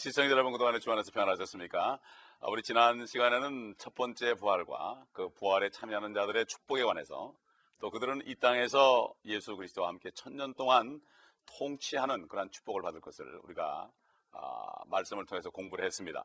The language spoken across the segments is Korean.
아, 시청자 여러분 그동안에 주 안에서 평안하셨습니까? 아, 우리 지난 시간에는 첫 번째 부활과 그 부활에 참여하는 자들의 축복에 관해서 또 그들은 이 땅에서 예수 그리스도와 함께 천년 동안 통치하는 그러한 축복을 받을 것을 우리가 아, 말씀을 통해서 공부를 했습니다.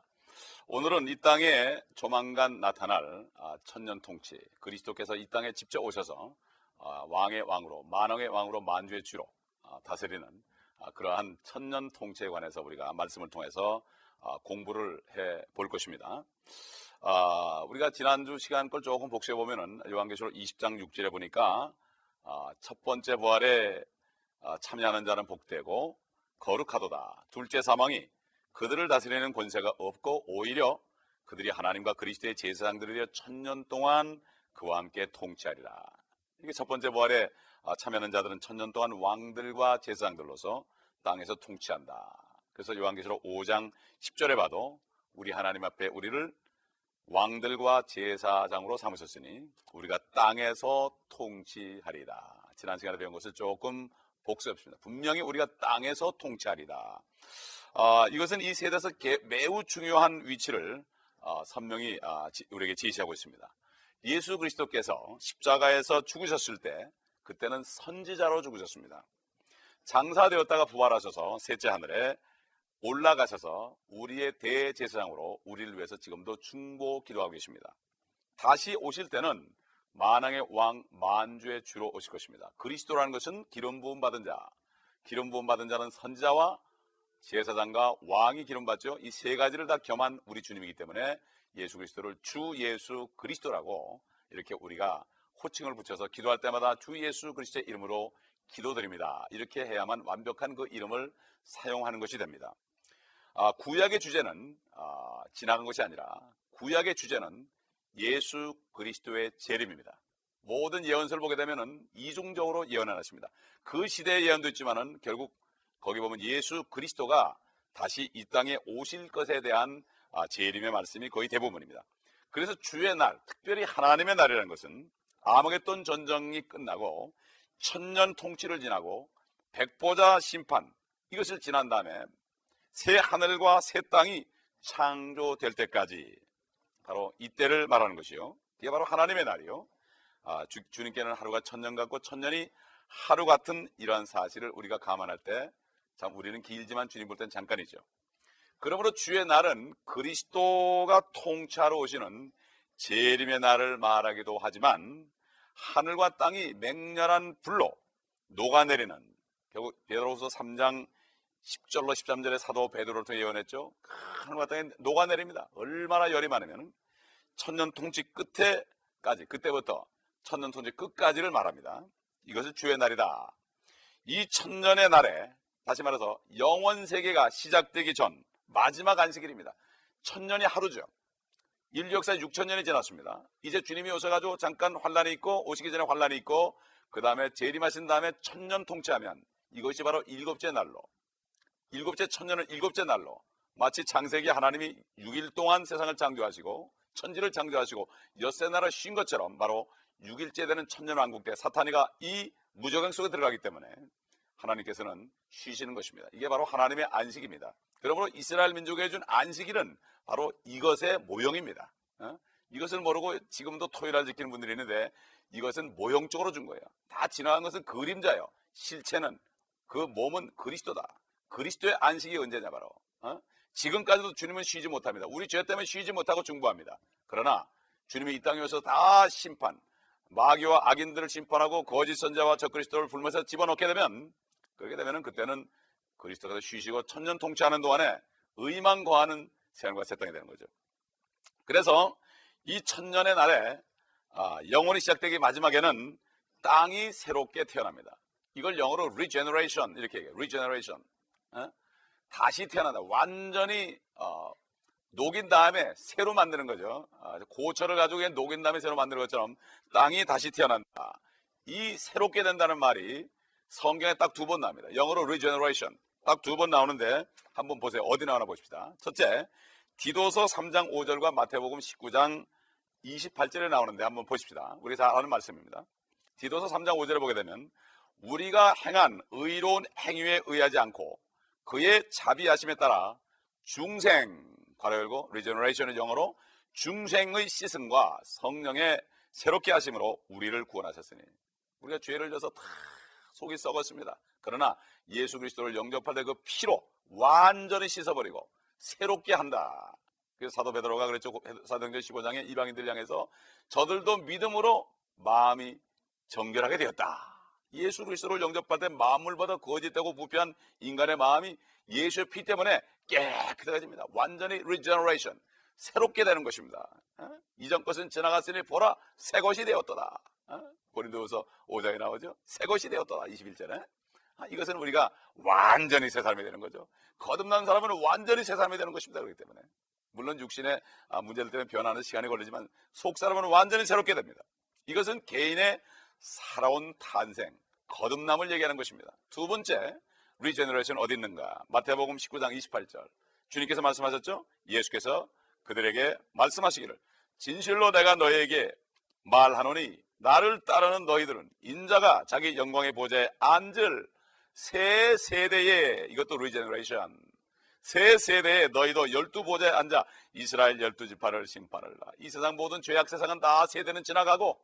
오늘은 이 땅에 조만간 나타날 아, 천년 통치 그리스도께서 이 땅에 직접 오셔서 아, 왕의 왕으로 만왕의 왕으로 만주의 주로 아, 다스리는 아, 그러한 천년 통치에 관해서 우리가 말씀을 통해서 아, 공부를 해 볼 것입니다. 아, 우리가 지난주 시간 걸 조금 복습해 보면은 요한계시록 20장 6절에 보니까 아, 첫 번째 부활에 아, 참여하는 자는 복되고 거룩하도다. 둘째 사망이 그들을 다스리는 권세가 없고 오히려 그들이 하나님과 그리스도의 제사장들이여 천년 동안 그와 함께 통치하리라. 이게 첫 번째 부활에 아, 참여하는 자들은 천년 동안 왕들과 제사장들로서 땅에서 통치한다. 그래서 요한계시록 5장 10절에 봐도 우리 하나님 앞에 우리를 왕들과 제사장으로 삼으셨으니 우리가 땅에서 통치하리다. 지난 시간에 배운 것을 조금 복습했습니다. 분명히 우리가 땅에서 통치하리다. 아, 이것은 이 세대에서 매우 중요한 위치를 아, 선명히 아, 지, 우리에게 제시하고 있습니다. 예수 그리스도께서 십자가에서 죽으셨을 때 그때는 선지자로 죽으셨습니다. 장사되었다가 부활하셔서 셋째 하늘에 올라가셔서 우리의 대제사장으로 우리를 위해서 지금도 중보 기도하고 계십니다. 다시 오실 때는 만왕의 왕 만주의 주로 오실 것입니다. 그리스도라는 것은 기름 부음 받은 자, 기름 부음 받은 자는 선지자와 제사장과 왕이 기름 받죠. 이 세 가지를 다 겸한 우리 주님이기 때문에 예수 그리스도를 주 예수 그리스도라고 이렇게 우리가 호칭을 붙여서 기도할 때마다 주 예수 그리스도의 이름으로 기도드립니다. 이렇게 해야만 완벽한 그 이름을 사용하는 것이 됩니다. 아, 구약의 주제는 아, 지나간 것이 아니라 구약의 주제는 예수 그리스도의 재림입니다. 모든 예언서를 보게 되면은 이중적으로 예언하십니다. 그 시대의 예언도 있지만은 결국 거기 보면 예수 그리스도가 다시 이 땅에 오실 것에 대한 아, 재림의 말씀이 거의 대부분입니다. 그래서 주의 날, 특별히 하나님의 날이라는 것은 아무개돈 전쟁이 끝나고 천년 통치를 지나고 백보자 심판 이것을 지난 다음에 새 하늘과 새 땅이 창조될 때까지 바로 이때를 말하는 것이요. 이게 바로 하나님의 날이요. 아, 주, 주님께는 하루가 천년 같고 천년이 하루 같은 이러한 사실을 우리가 감안할 때 참 우리는 길지만 주님 볼 땐 잠깐이죠. 그러므로 주의 날은 그리스도가 통치하러 오시는 재림의 날을 말하기도 하지만 하늘과 땅이 맹렬한 불로 녹아내리는 결국 베드로후서 3장 10절로 13절에 사도 베드로를 통해 예언했죠. 하늘과 땅에 녹아내립니다. 얼마나 열이 많으면 천년 통치 끝에까지 그때부터 천년 통치 끝까지를 말합니다. 이것을 주의 날이다. 이 천년의 날에 다시 말해서 영원 세계가 시작되기 전 마지막 안식일입니다. 천년이 하루죠. 인류 역사 6천 년이 지났습니다. 이제 주님이 오셔가지고 잠깐 환란이 있고 오시기 전에 환란이 있고 그 다음에 재림하신 다음에 천년 통치하면 이것이 바로 일곱째 날로 일곱째 천년을 일곱째 날로 마치 창세기 하나님이 6일 동안 세상을 창조하시고 천지를 창조하시고 엿새 나라 쉰 것처럼 바로 6일째 되는 천년 왕국 때 사탄이가 이 무적행 속에 들어가기 때문에 하나님께서는 쉬시는 것입니다. 이게 바로 하나님의 안식입니다. 그러므로 이스라엘 민족에 준 안식일은 바로 이것의 모형입니다. 어? 이것을 모르고 지금도 토요일을 지키는 분들이 있는데 이것은 모형적으로 준 거예요. 다 지나간 것은 그림자예요. 실체는 그 몸은 그리스도다. 그리스도의 안식이 언제냐 바로. 어? 지금까지도 주님은 쉬지 못합니다. 우리 죄 때문에 쉬지 못하고 중보합니다. 그러나 주님이 이 땅에 오셔서 다 심판, 마귀와 악인들을 심판하고 거짓 선자와 적그리스도를 불면서 집어넣게 되면 그렇게 되면 그때는 그리스도가 쉬시고 천년 통치하는 동안에 의만 거하는 세상과 새 땅이 되는 거죠. 그래서 이 천년의 날에 아, 영원히 시작되기 마지막에는 땅이 새롭게 태어납니다. 이걸 영어로 regeneration 이렇게 얘기해요. regeneration. 어? 다시 태어난다. 완전히 어, 녹인 다음에 새로 만드는 거죠. 아, 고철을 가지고 녹인 다음에 새로 만드는 것처럼 땅이 다시 태어난다. 이 새롭게 된다는 말이 성경에 딱 두 번 나옵니다. 영어로 regeneration. 딱 두 번 나오는데 한번 보세요. 어디 나오나 보십시다. 첫째, 디도서 3장 5절과 마태복음 19장 28절에 나오는데 한번 보십시다. 우리 잘 아는 말씀입니다. 디도서 3장 5절에 보게 되면 우리가 행한 의로운 행위에 의하지 않고 그의 자비하심에 따라 중생 괄호 열고 regeneration은 영어로 중생의 씻음과 성령의 새롭게 하심으로 우리를 구원하셨으니 우리가 죄를 져서 다 속이 썩었습니다. 그러나 예수 그리스도를 영접할 때 그 피로 완전히 씻어버리고 새롭게 한다. 그래서 사도 베드로가 그랬죠. 사도행전 15장에 이방인들 향해서 저들도 믿음으로 마음이 정결하게 되었다. 예수 그리스도를 영접할 때 마음물보다 거짓되고 부패한 인간의 마음이 예수의 피 때문에 깨끗해집니다. 완전히 regeneration, 새롭게 되는 것입니다. 어? 이전 것은 지나갔으니 보라 새 것이 되었도다. 어? 고린도후서 5장에 나오죠. 새 것이 되었도다. 21절에. 아, 이것은 우리가 완전히 새 사람이 되는 거죠. 거듭난 사람은 완전히 새 사람이 되는 것입니다. 그렇기 때문에. 물론 육신의 아, 문제들 때문에 변하는 시간이 걸리지만 속 사람은 완전히 새롭게 됩니다. 이것은 개인의 새로운 탄생, 거듭남을 얘기하는 것입니다. 두 번째, regeneration 어디 있는가? 마태복음 19장 28절. 주님께서 말씀하셨죠? 예수께서 그들에게 말씀하시기를 진실로 내가 너에게 말하노니 나를 따르는 너희들은 인자가 자기 영광의 보좌에 앉을 새 세대에 이것도 regeneration 새 세대에 너희도 열두 보좌에 앉아 이스라엘 열두 지파를 심판하라. 이 세상 모든 죄악 세상은 다 세대는 지나가고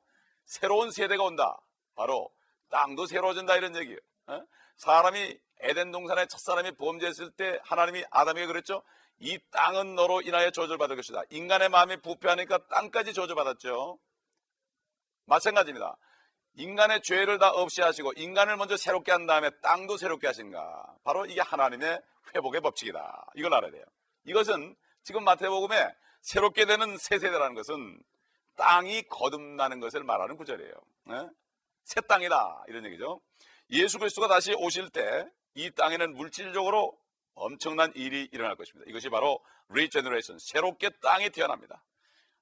새로운 세대가 온다. 바로 땅도 새로워진다 이런 얘기예요. 어? 사람이 에덴 동산에 첫사람이 범죄했을 때 하나님이 아담에게 그랬죠. 이 땅은 너로 인하여 저주받을 것이다. 인간의 마음이 부패하니까 땅까지 저주받았죠. 마찬가지입니다. 인간의 죄를 다 없이 하시고 인간을 먼저 새롭게 한 다음에 땅도 새롭게 하신가. 바로 이게 하나님의 회복의 법칙이다. 이걸 알아야 돼요. 이것은 지금 마태복음에 새롭게 되는 새 세대라는 것은 땅이 거듭나는 것을 말하는 구절이에요. 네? 새 땅이다. 이런 얘기죠. 예수 그리스도가 다시 오실 때 이 땅에는 물질적으로 엄청난 일이 일어날 것입니다. 이것이 바로 regeneration, 새롭게 땅이 태어납니다.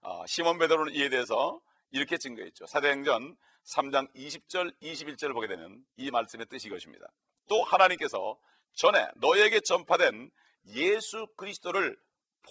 아, 시몬 베드로는 이에 대해서 이렇게 증거했죠. 사도행전 3장 20절, 21절을 보게 되는 이 말씀의 뜻이 이것입니다. 또 하나님께서 전에 너에게 전파된 예수 그리스도를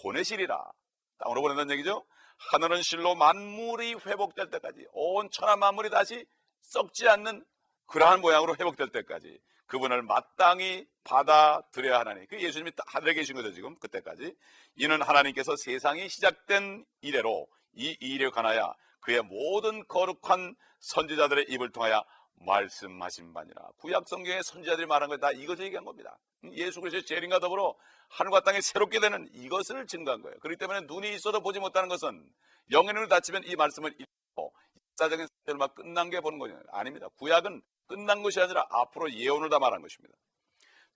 보내시리라. 땅으로 보낸다는 얘기죠. 하늘은 실로 만물이 회복될 때까지 온 천하 만물이 다시 썩지 않는 그러한 모양으로 회복될 때까지 그분을 마땅히 받아들여야 하나니 그 예수님이 하늘에 계신 거죠 지금 그때까지 이는 하나님께서 세상이 시작된 이래로 이 일에 관하여 그의 모든 거룩한 선지자들의 입을 통하여 말씀하신 바니라. 구약 성경의 선지자들이 말한 것다 이것을 얘기한 겁니다. 예수 그리스도의 재림과 더불어 하늘과 땅이 새롭게 되는 이것을 증거한 거예요. 그렇기 때문에 눈이 있어도 보지 못하는 것은 영의 눈을 닫히면 이 말씀을 읽고 역사적인 사실만 끝난 게 보는 거냐? 아닙니다. 구약은 끝난 것이 아니라 앞으로 예언을 다 말한 것입니다.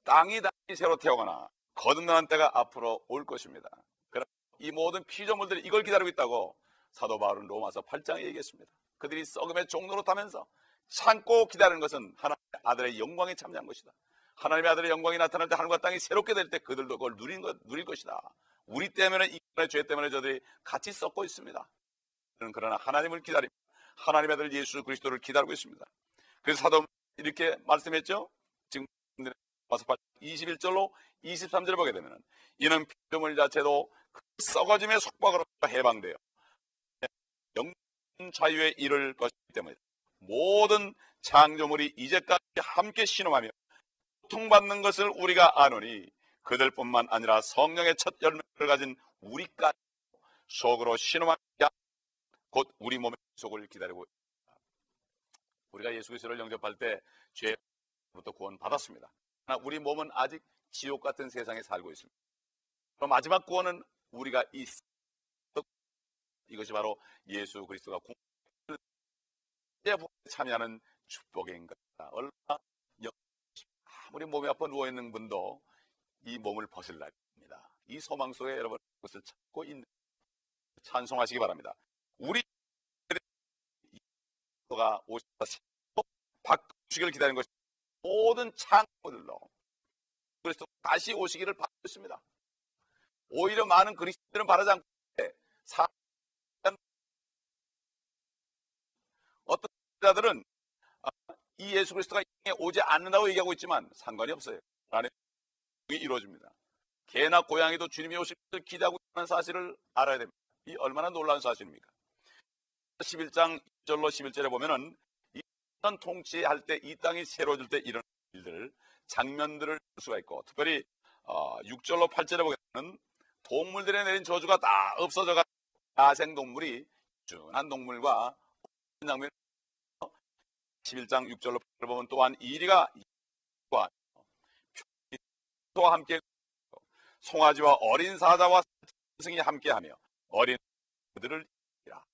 땅이 다시 새로 태어거나 거듭나는 때가 앞으로 올 것입니다. 그럼 이 모든 피조물들이 이걸 기다리고 있다고 사도 바울은 로마서 8장에 얘기했습니다. 그들이 썩음의 종로로 타면서 참고 기다리는 것은 하나님의 아들의 영광에 참여한 것이다. 하나님의 아들의 영광이 나타날 때 하늘과 땅이 새롭게 될 때 그들도 그걸 누린 것, 누릴 것이다. 우리 때문에 이간의 죄 때문에 저들이 같이 썩고 있습니다. 그러나 하나님을 기다립니다. 하나님의 아들 예수 그리스도를 기다리고 있습니다. 그래서 사도 이렇게 말씀했죠. 지금 와서 21절로 23절 보게 되면 이는 피조물 자체도 그 썩어짐의 속박으로 해방되어 영원 자유에 이를 것이기 때문에 모든 창조물이 이제까지 함께 신음하며 고통받는 것을 우리가 아노니 그들뿐만 아니라 성령의 첫 열매를 가진 우리까지 속으로 신음하며 곧 우리 몸의 속을 기다리고 우리가 예수 그리스도를 영접할 때 죄부터 구원 받았습니다. 그러나 우리 몸은 아직 지옥 같은 세상에 살고 있습니다. 그럼 마지막 구원은 우리가 이 이것이 바로 예수 그리스도가 참여하는 축복인 것이다. 얼마나 아무리 몸이 아파 누워 있는 분도 이 몸을 벗을 날입니다. 이 소망 속에 여러분 그것을 찾고 있는 찬송하시기 바랍니다. 우리 가 오셔서 바꾸시기를 기다리는 것이 모든 창고들로 그래서 다시 오시기를 바라고 있습니다. 오히려 많은 그리스도들은 바라지 않고 사어떤 자들은 아, 이 예수 그리스도가 오지 않는다고 얘기하고 있지만 상관이 없어요. 안에 이루어집니다. 개나 고양이도 주님이 오실 것을 기대하고 있다는 사실을 알아야 됩니다. 이 얼마나 놀라운 사실입니까? 11장 1절로 11절에 보면은 이런 통치할 때 이 땅이 새로워질 때 이런 일들 장면들을 볼 수가 있고 특별히 어, 6절로 8절에 보게 동물들에 내린 저주가 다 없어져가 야생 동물이 준한 동물과 장면 11장 6절로 보면 또한 이리가 와 함께 송아지와 어린 사자와 승이 함께하며 어린 그들을 이라.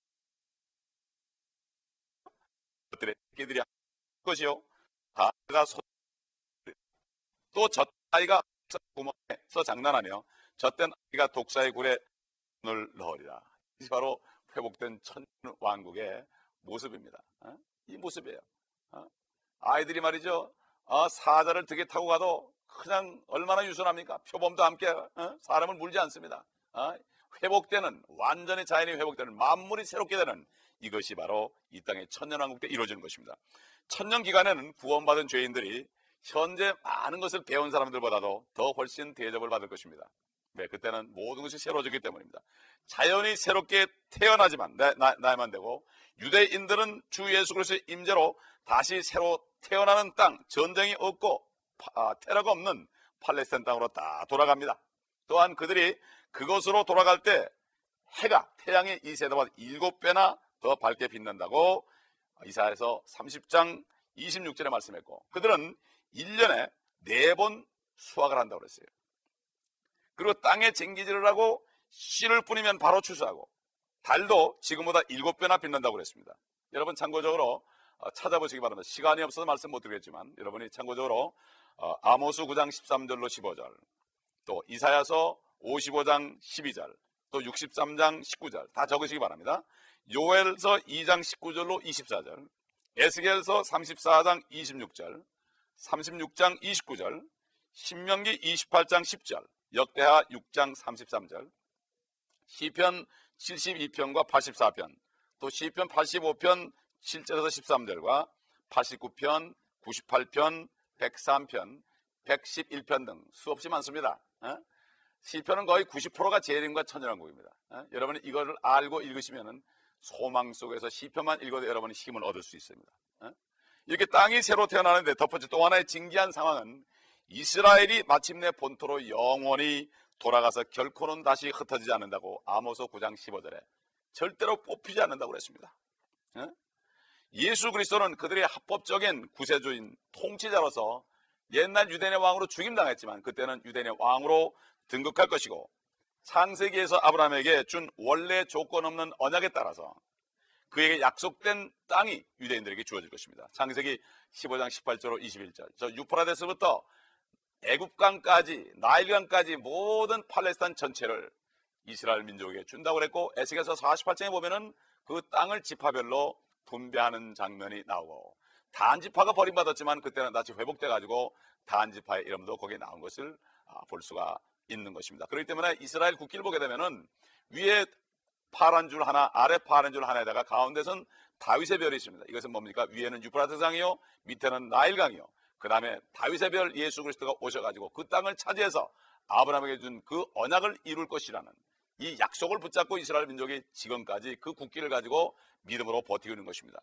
그들의 새끼들이 것이요. 다가 또저 아이가 구멍에서 장난하며 젖된 아이가 독사의 굴에 눈을 넣으리라. 이 바로 회복된 천 왕국의 모습입니다. 어? 이 모습이에요. 어? 아이들이 말이죠 어, 사자를 등에 타고 가도 그냥 얼마나 유순합니까? 표범도 함께 어? 사람을 물지 않습니다. 어? 회복되는 완전히 자연이 회복되는 만물이 새롭게 되는 이것이 바로 이 땅의 천년왕국 때 이루어지는 것입니다. 천년 기간에는 구원받은 죄인들이 현재 많은 것을 배운 사람들보다도 더 훨씬 대접을 받을 것입니다. 네, 그때는 모든 것이 새로워지기 때문입니다. 자연이 새롭게 태어나지만 나, 나, 나 야만 되고 유대인들은 주 예수 그리스도의 임재로 다시 새로 태어나는 땅, 전쟁이 없고 아, 테러가 없는 팔레스타인 땅으로 다 돌아갑니다. 또한 그들이 그것으로 돌아갈 때 해가 태양의 이 세대보다 일곱 배나 더 밝게 빛난다고 이사에서 30장 26절에 말씀했고 그들은 1년에 4번 수확을 한다고 그랬어요. 그리고 땅에 쟁기질을 하고 씨를 뿌리면 바로 추수하고 달도 지금보다 7배나 빛난다고 그랬습니다. 여러분 참고적으로 어, 찾아보시기 바랍니다. 시간이 없어서 말씀 못 드리겠지만 여러분이 참고적으로 어, 아모스 9장 13절로 15절, 또 이사야서 55장 12절, 또 63장 19절 다 적으시기 바랍니다. 요엘서 2장 19절로 24절, 에스겔서 34장 26절, 36장 29절, 신명기 28장 10절, 역대하 6장 33절, 시편 72편과 84편, 또 시편 85편 7절에서 13절과 89편, 98편, 103편, 111편 등 수없이 많습니다. 어? 시편은 거의 90%가 재림과 천연왕국입니다. 어? 여러분이 이거를 알고 읽으시면 소망 속에서 시편만 읽어도 여러분이 힘을 얻을 수 있습니다. 어? 이렇게 땅이 새로 태어나는데 첫 번째 또 하나의 진기한 상황은 이스라엘이 마침내 본토로 영원히 돌아가서 결코는 다시 흩어지지 않는다고 아모스 9장 15절에 절대로 뽑히지 않는다고 그랬습니다. 어? 예수 그리스도는 그들의 합법적인 구세주인 통치자로서 옛날 유대인의 왕으로 죽임당했지만 그때는 유대인의 왕으로 등극할 것이고 창세기에서 아브라함에게 준 원래 조건 없는 언약에 따라서 그에게 약속된 땅이 유대인들에게 주어질 것입니다. 창세기 15장 18절로 21절. 저 유프라데스부터 애굽강까지 나일강까지 모든 팔레스타인 전체를 이스라엘 민족에게 준다고 그랬고 에스겔서 48장에 보면은 그 땅을 지파별로 분배하는 장면이 나오고 단지파가 버림받았지만 그때는 다시 회복돼 가지고 단지파의 이름도 거기에 나온 것을 아, 볼 수가 있는 것입니다. 그렇기 때문에 이스라엘 국기를 보게 되면은 위에 파란 줄 하나, 아래 파란 줄 하나에다가 가운데선 다윗의 별이 있습니다. 이것은 뭡니까? 위에는 유프라트강이요, 밑에는 나일강이요. 그 다음에 다윗의 별 예수 그리스도가 오셔가지고 그 땅을 차지해서 아브라함에게 준 그 언약을 이룰 것이라는 이 약속을 붙잡고 이스라엘 민족이 지금까지 그 국기를 가지고 믿음으로 버티고 있는 것입니다.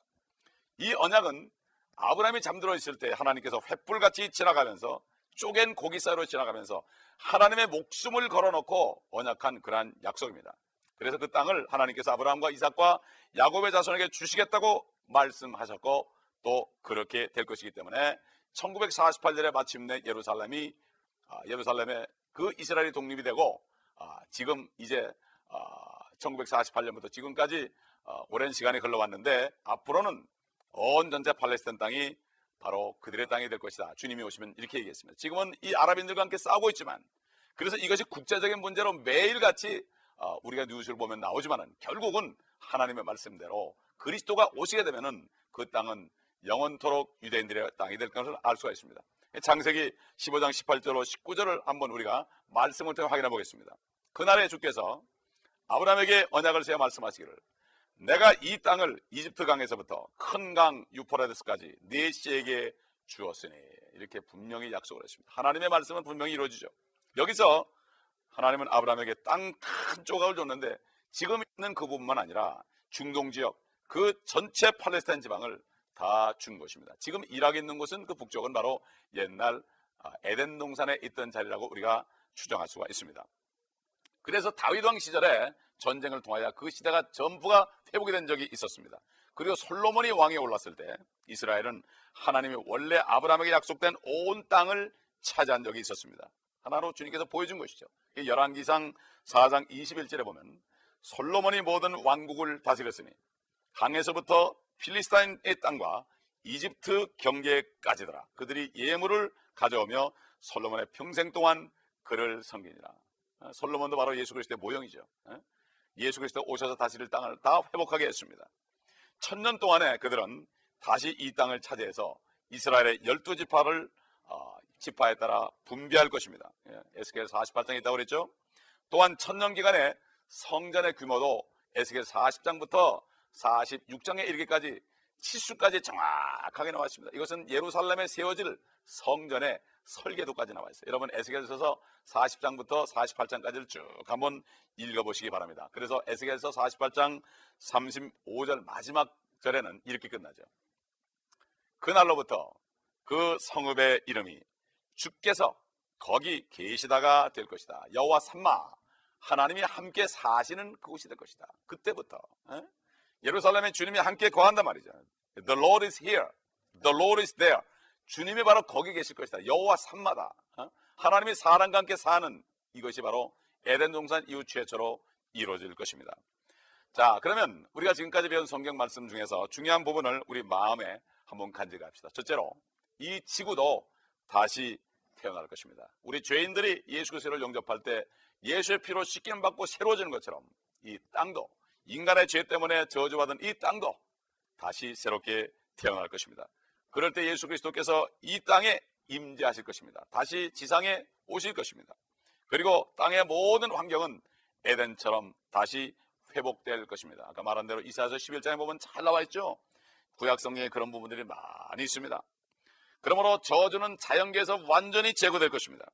이 언약은 아브라함이 잠들어 있을 때 하나님께서 횃불같이 지나가면서 쪼갠 고기 사이로 지나가면서 하나님의 목숨을 걸어놓고 언약한 그러한 약속입니다. 그래서 그 땅을 하나님께서 아브라함과 이삭과 야곱의 자손에게 주시겠다고 말씀하셨고 또 그렇게 될 것이기 때문에 1948년에 마침내 예루살렘이 아, 예루살렘에 그 이스라엘이 독립이 되고 아, 지금 이제 1948년부터 아, 지금까지 어, 오랜 시간이 흘러왔는데 앞으로는 온 전체 팔레스타인 땅이 바로 그들의 땅이 될 것이다. 주님이 오시면 이렇게 얘기했습니다. 지금은 이 아랍인들과 함께 싸우고 있지만 그래서 이것이 국제적인 문제로 매일같이 어, 우리가 뉴스를 보면 나오지만은 결국은 하나님의 말씀대로 그리스도가 오시게 되면은 그 땅은 영원토록 유대인들의 땅이 될 것을 알 수가 있습니다. 창세기 15장 18절로 19절을 한번 우리가 말씀을 통해 확인해 보겠습니다. 그날에 주께서 아브라함에게 언약을 세워 말씀하시기를 내가 이 땅을 이집트 강에서부터 큰 강 유포라데스까지 네 씨에게 주었으니 이렇게 분명히 약속을 했습니다. 하나님의 말씀은 분명히 이루어지죠. 여기서 하나님은 아브라함에게 땅 큰 조각을 줬는데 지금 있는 그 부분만 아니라 중동 지역 그 전체 팔레스타인 지방을 다 준 것입니다. 지금 일하고 있는 곳은 그 북쪽은 바로 옛날 아, 에덴 동산에 있던 자리라고 우리가 추정할 수가 있습니다. 그래서 다윗 왕 시절에 전쟁을 통하여 그 시대가 전부가 회복이 된 적이 있었습니다. 그리고 솔로몬이 왕에 올랐을 때 이스라엘은 하나님이 원래 아브라함에게 약속된 온 땅을 차지한 적이 있었습니다. 하나로 주님께서 보여준 것이죠. 열왕기상 4장 21절에 보면 솔로몬이 모든 왕국을 다스렸으니 강에서부터 필리스타인의 땅과 이집트 경계까지더라. 그들이 예물을 가져오며 솔로몬의 평생 동안 그를 섬기니라. 어, 솔로몬도 바로 예수 그리스도의 모형이죠. 어? 예수 그리스도 오셔서 다스릴 땅을 다 회복하게 했습니다. 천년 동안에 그들은 다시 이 땅을 차지해서 이스라엘의 열두 지파를 어, 지파에 따라 분배할 것입니다. 예, 에스겔 48장에 있다고 그랬죠. 또한 천년 기간에 성전의 규모도 에스겔 40장부터 46장에 이르기까지 치수까지 정확하게 나와 있습니다. 이것은 예루살렘에 세워질 성전의 설계도까지 나와 있어요. 여러분 에스겔서서 40장부터 48장까지를 쭉 한번 읽어보시기 바랍니다. 그래서 에스겔서 48장 35절 마지막 절에는 이렇게 끝나죠. 그날로부터 그 성읍의 이름이 주께서 거기 계시다가 될 것이다. 여호와 삼마 하나님이 함께 사시는 그곳이 될 것이다. 그때부터 에? 예루살렘에 주님이 함께 거한단 말이죠. The Lord is here. The Lord is there. 주님이 바로 거기 계실 것이다. 여호와 산마다. 어? 하나님이 사람과 함께 사는 이것이 바로 에덴 동산 이후 최초로 이루어질 것입니다. 자, 그러면 우리가 지금까지 배운 성경 말씀 중에서 중요한 부분을 우리 마음에 한번 간직합시다. 첫째로 이 지구도 다시 태어날 것입니다. 우리 죄인들이 예수 그리스도를 영접할 때 예수의 피로 씻김 받고 새로워지는 것처럼 이 땅도 인간의 죄 때문에 저주받은 이 땅도 다시 새롭게 태어날 것입니다. 그럴 때 예수 그리스도께서 이 땅에 임재하실 것입니다. 다시 지상에 오실 것입니다. 그리고 땅의 모든 환경은 에덴처럼 다시 회복될 것입니다. 아까 말한 대로 이사야서 11장에 보면 잘 나와 있죠. 구약 성경에 그런 부분들이 많이 있습니다. 그러므로 저주는 자연계에서 완전히 제거될 것입니다.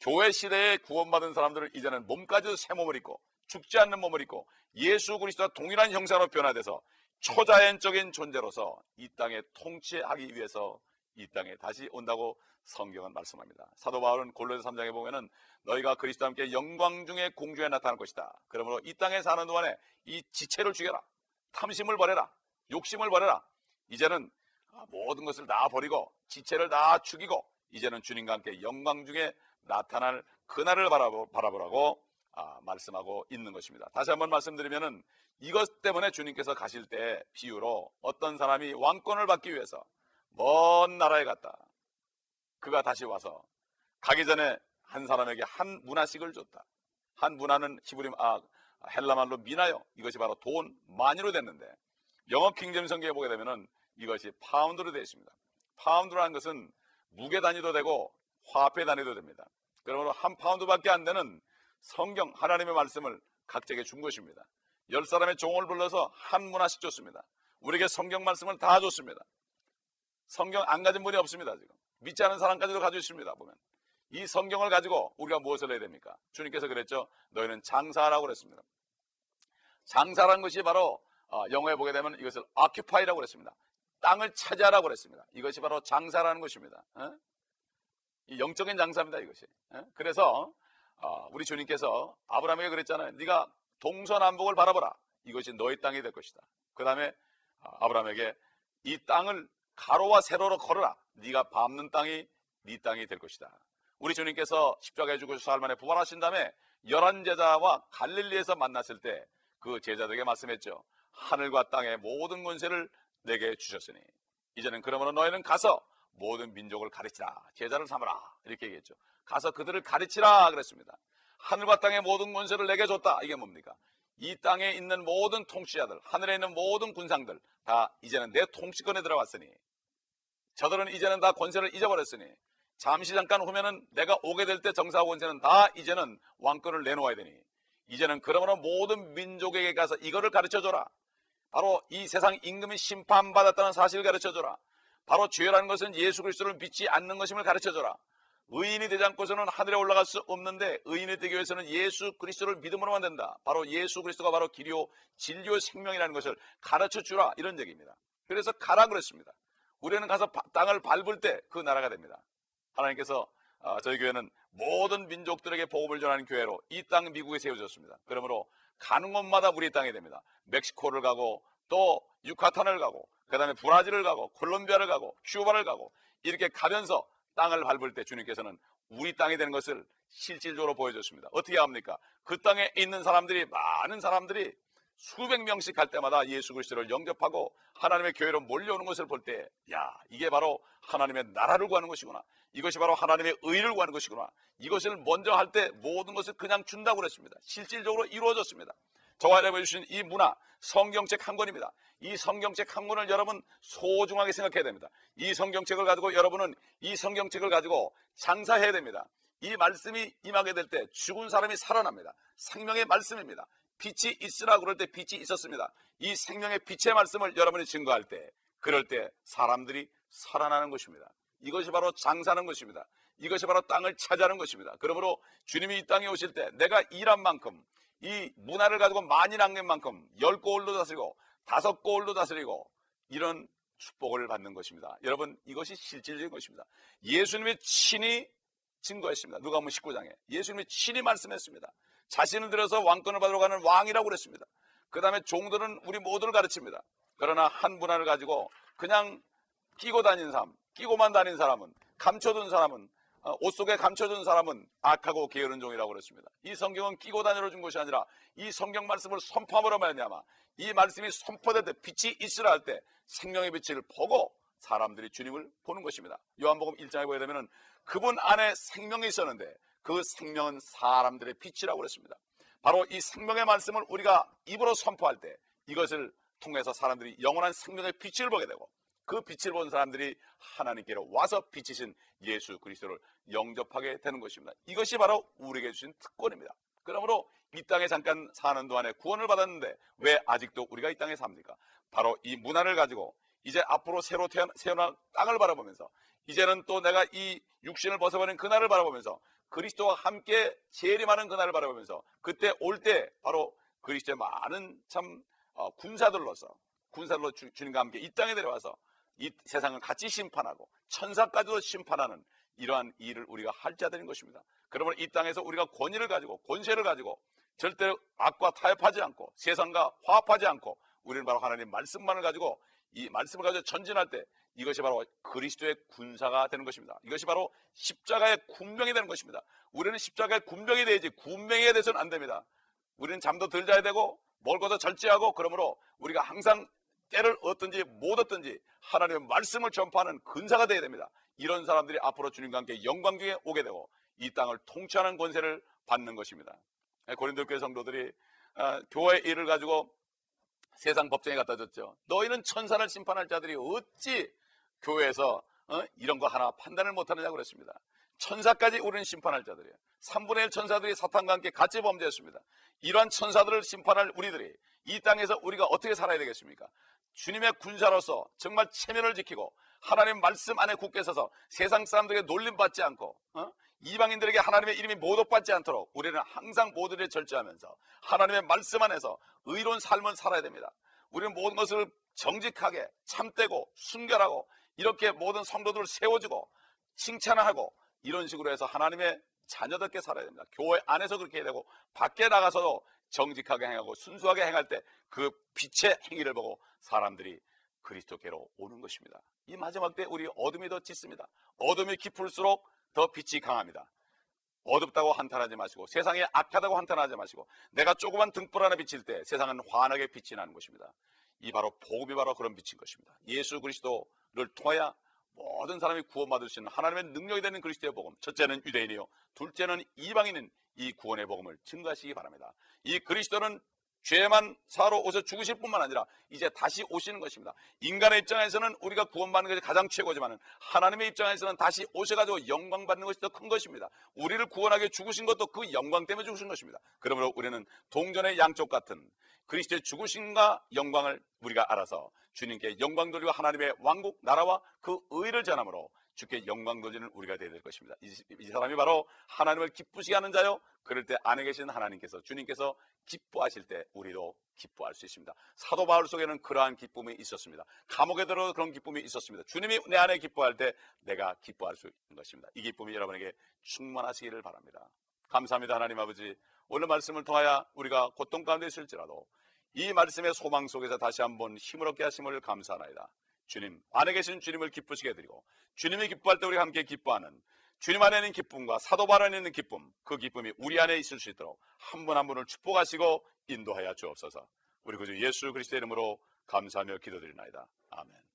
교회 시대에 구원받은 사람들은 이제는 몸까지도 새 몸을 입고 죽지 않는 몸을 입고 예수 그리스도와 동일한 형상으로 변화돼서 초자연적인 존재로서 이 땅에 통치하기 위해서 이 땅에 다시 온다고 성경은 말씀합니다. 사도 바울은 골로새 3장에 보면은 너희가 그리스도와 함께 영광 중에 공중에 나타날 것이다. 그러므로 이 땅에 사는 동안에 이 지체를 죽여라. 탐심을 버려라. 욕심을 버려라. 이제는 모든 것을 다 버리고 지체를 다 죽이고 이제는 주님과 함께 영광 중에 나타날 그날을 바라보라고 아, 말씀하고 있는 것입니다. 다시 한번 말씀드리면은 이것 때문에 주님께서 가실 때 비유로 어떤 사람이 왕권을 받기 위해서 먼 나라에 갔다. 그가 다시 와서 가기 전에 한 사람에게 한 문화씩을 줬다. 한 문화는 히브리 아 헬라말로 미나요. 이것이 바로 돈 만이로 됐는데 영어 킹잼 성경에 보게 되면은 이것이 파운드로 되어 있습니다. 파운드라는 것은 무게 단위도 되고 화폐 단위도 됩니다. 그러므로 한 파운드밖에 안 되는 성경 하나님의 말씀을 각자에게 준 것입니다. 열 사람의 종을 불러서 한 문화씩 줬습니다. 우리에게 성경 말씀을 다 줬습니다. 성경 안 가진 분이 없습니다. 지금 믿지 않은 사람까지도 가지고 있습니다. 보면 이 성경을 가지고 우리가 무엇을 해야 됩니까? 주님께서 그랬죠. 너희는 장사라고 그랬습니다. 장사란 것이 바로 어, 영어에 보게 되면 이것을 occupy라고 그랬습니다. 땅을 차지하라고 그랬습니다. 이것이 바로 장사라는 것입니다. 어? 이 영적인 장사입니다. 이것이. 어? 그래서 어, 우리 주님께서 아브라함에게 그랬잖아요. 네가 동서남북을 바라보라. 이것이 너의 땅이 될 것이다. 그 다음에 어, 아브라함에게 이 땅을 가로와 세로로 걸어라. 네가 밟는 땅이 네 땅이 될 것이다. 우리 주님께서 십자가에 죽으셔서 사흘 만에 부활하신 다음에 열한 제자와 갈릴리에서 만났을 때 그 제자들에게 말씀했죠. 하늘과 땅의 모든 권세를 내게 주셨으니 이제는 그러므로 너희는 가서 모든 민족을 가르치라. 제자를 삼으라. 이렇게 얘기했죠. 가서 그들을 가르치라 그랬습니다. 하늘과 땅의 모든 권세를 내게 줬다. 이게 뭡니까? 이 땅에 있는 모든 통치자들, 하늘에 있는 모든 군상들 다 이제는 내 통치권에 들어왔으니 저들은 이제는 다 권세를 잊어버렸으니 잠시 잠깐 후면은 내가 오게 될 때 정사 권세는 다 이제는 왕권을 내놓아야 되니 이제는 그러므로 모든 민족에게 가서 이거를 가르쳐 줘라. 바로 이 세상 임금이 심판받았다는 사실을 가르쳐 줘라. 바로 죄라는 것은 예수 그리스도를 믿지 않는 것임을 가르쳐 줘라. 의인이 되지 않고서는 하늘에 올라갈 수 없는데 의인이 되기 위해서는 예수 그리스도를 믿음으로만 된다. 바로 예수 그리스도가 바로 길이요 진리요 생명이라는 것을 가르쳐 주라 이런 얘기입니다. 그래서 가라 그랬습니다. 우리는 가서 땅을 밟을 때 그 나라가 됩니다. 하나님께서 아, 저희 교회는 모든 민족들에게 복음을 전하는 교회로 이 땅 미국에 세워졌습니다. 그러므로 가는 곳마다 우리 땅이 됩니다. 멕시코를 가고 또 유카탄을 가고 그 다음에 브라질을 가고 콜롬비아를 가고 큐바를 가고 이렇게 가면서 땅을 밟을 때 주님께서는 우리 땅이 되는 것을 실질적으로 보여줬습니다. 어떻게 합니까? 그 땅에 있는 사람들이 많은 사람들이 수백 명씩 갈 때마다 예수 그리스도를 영접하고 하나님의 교회로 몰려오는 것을 볼 때, 야, 이게 바로 하나님의 나라를 구하는 것이구나. 이것이 바로 하나님의 의를 구하는 것이구나. 이것을 먼저 할 때 모든 것을 그냥 준다고 그랬습니다. 실질적으로 이루어졌습니다. 저와 여러분이 주신 이 문화, 성경책 한 권입니다. 이 성경책 한 권을 여러분 소중하게 생각해야 됩니다. 이 성경책을 가지고 여러분은 이 성경책을 가지고 장사해야 됩니다. 이 말씀이 임하게 될 때 죽은 사람이 살아납니다. 생명의 말씀입니다. 빛이 있으라 그럴 때 빛이 있었습니다. 이 생명의 빛의 말씀을 여러분이 증거할 때 그럴 때 사람들이 살아나는 것입니다. 이것이 바로 장사하는 것입니다. 이것이 바로 땅을 차지하는 것입니다. 그러므로 주님이 이 땅에 오실 때 내가 일한 만큼 이 문화를 가지고 많이 남긴 만큼 열 골로 다스리고 다섯 골로 다스리고 이런 축복을 받는 것입니다. 여러분 이것이 실질적인 것입니다. 예수님이 친히 증거했습니다. 누가 보면 19장에 예수님이 친히 말씀했습니다. 자신을 들어서 왕권을 받으러 가는 왕이라고 그랬습니다. 그 다음에 종들은 우리 모두를 가르칩니다. 그러나 한 문화를 가지고 그냥 끼고 다니는 사람, 끼고만 다니는 사람은 감춰둔 사람은 어, 옷 속에 감춰둔 사람은 악하고 게으른 종이라고 그랬습니다. 이 성경은 끼고 다니러 준 것이 아니라 이 성경 말씀을 선포함으로 말미암아 이 말씀이 선포될 때 빛이 있으라 할 때 생명의 빛을 보고 사람들이 주님을 보는 것입니다. 요한복음 1장에 보게 되면 그분 안에 생명이 있었는데 그 생명은 사람들의 빛이라고 그랬습니다. 바로 이 생명의 말씀을 우리가 입으로 선포할 때 이것을 통해서 사람들이 영원한 생명의 빛을 보게 되고 그 빛을 본 사람들이 하나님께로 와서 빛이신 예수 그리스도를 영접하게 되는 것입니다. 이것이 바로 우리에게 주신 특권입니다. 그러므로 이 땅에 잠깐 사는 동안에 구원을 받았는데 왜 아직도 우리가 이 땅에 삽니까? 바로 이 문화를 가지고 이제 앞으로 새로 태어날 땅을 바라보면서 이제는 또 내가 이 육신을 벗어버린 그날을 바라보면서 그리스도와 함께 재림하는 그날을 바라보면서 그때 올 때 바로 그리스도의 많은 참 어, 군사들로서 군사들로 주, 주님과 함께 이 땅에 내려와서 이 세상을 같이 심판하고 천사까지도 심판하는 이러한 일을 우리가 할 자들인 것입니다. 그러면 이 땅에서 우리가 권위를 가지고 권세를 가지고 절대로 악과 타협하지 않고 세상과 화합하지 않고 우리는 바로 하나님 말씀만을 가지고 이 말씀을 가지고 전진할 때 이것이 바로 그리스도의 군사가 되는 것입니다. 이것이 바로 십자가의 군병이 되는 것입니다. 우리는 십자가의 군병이 되야지 군병이 돼서는 안 됩니다. 우리는 잠도 덜 자야 되고 멀고도 절제하고 그러므로 우리가 항상 때를 얻든지 못 얻든지 하나님의 말씀을 전파하는 근사가 되어야 됩니다. 이런 사람들이 앞으로 주님과 함께 영광 중에 오게 되고 이 땅을 통치하는 권세를 받는 것입니다. 고린도 교회 성도들이 아, 교회 일을 가지고 세상 법정에 갖다 줬죠. 너희는 천사를 심판할 자들이 어찌 교회에서 어? 이런 거 하나 판단을 못하느냐고 그랬습니다. 천사까지 우리는 심판할 자들이에요. 3분의 1 천사들이 사탄과 함께 같이 범죄했습니다. 이러한 천사들을 심판할 우리들이 이 땅에서 우리가 어떻게 살아야 되겠습니까? 주님의 군사로서 정말 체면을 지키고 하나님 말씀 안에 굳게 서서 세상 사람들에게 놀림받지 않고 어? 이방인들에게 하나님의 이름이 모독받지 않도록 우리는 항상 모두를 절제하면서 하나님의 말씀 안에서 의로운 삶을 살아야 됩니다. 우리는 모든 것을 정직하게 참되고 순결하고 이렇게 모든 성도들을 세워주고 칭찬하고 이런 식으로 해서 하나님의 자녀답게 살아야 됩니다. 교회 안에서 그렇게 해야 되고 밖에 나가서도 정직하게 행하고 순수하게 행할 때 그 빛의 행위를 보고 사람들이 그리스도께로 오는 것입니다. 이 마지막 때 우리 어둠이 더 짙습니다. 어둠이 깊을수록 더 빛이 강합니다. 어둡다고 한탄하지 마시고 세상에 악하다고 한탄하지 마시고 내가 조그만 등불 하나 비칠 때 세상은 환하게 빛이 나는 것입니다. 이 바로 복음이 바로 그런 빛인 것입니다. 예수 그리스도를 통하여 모든 사람이 구원받을 수 있는 하나님의 능력이 되는 그리스도의 복음. 첫째는 유대인이요. 둘째는 이방인은 이 구원의 복음을 증가하시기 바랍니다. 이 그리스도는 죄만 사러 오셔 죽으실 뿐만 아니라 이제 다시 오시는 것입니다. 인간의 입장에서는 우리가 구원받는 것이 가장 최고지만 하나님의 입장에서는 다시 오셔가지고 영광 받는 것이 더 큰 것입니다. 우리를 구원하게 죽으신 것도 그 영광 때문에 죽으신 것입니다. 그러므로 우리는 동전의 양쪽 같은 그리스도의 죽으심과 영광을 우리가 알아서 주님께 영광 돌리고 하나님의 왕국 나라와 그 의를 전함으로 주께 영광 돌리는 우리가 되어야 될 것입니다. 이, 이 사람이 바로 하나님을 기쁘시게 하는 자요. 그럴 때 안에 계신 하나님께서 주님께서 기뻐하실 때 우리도 기뻐할 수 있습니다. 사도 바울 속에는 그러한 기쁨이 있었습니다. 감옥에 들어 그런 기쁨이 있었습니다. 주님이 내 안에 기뻐할 때 내가 기뻐할 수 있는 것입니다. 이 기쁨이 여러분에게 충만하시기를 바랍니다. 감사합니다. 하나님 아버지. 오늘 말씀을 통하여 우리가 고통 가운데 있을지라도 이 말씀의 소망 속에서 다시 한번 힘을 얻게 하심을 감사하나이다. 주님, 안에 계신 주님을 기쁘시게 해드리고 주님이 기뻐할 때 우리가 함께 기뻐하는 주님 안에 있는 기쁨과 사도 발 안에 있는 기쁨, 그 기쁨이 우리 안에 있을 수 있도록 한분한 분을 축복하시고 인도하여 주옵소서. 우리 구주 예수 그리스도의 이름으로 감사하며 기도드리나이다. 아멘.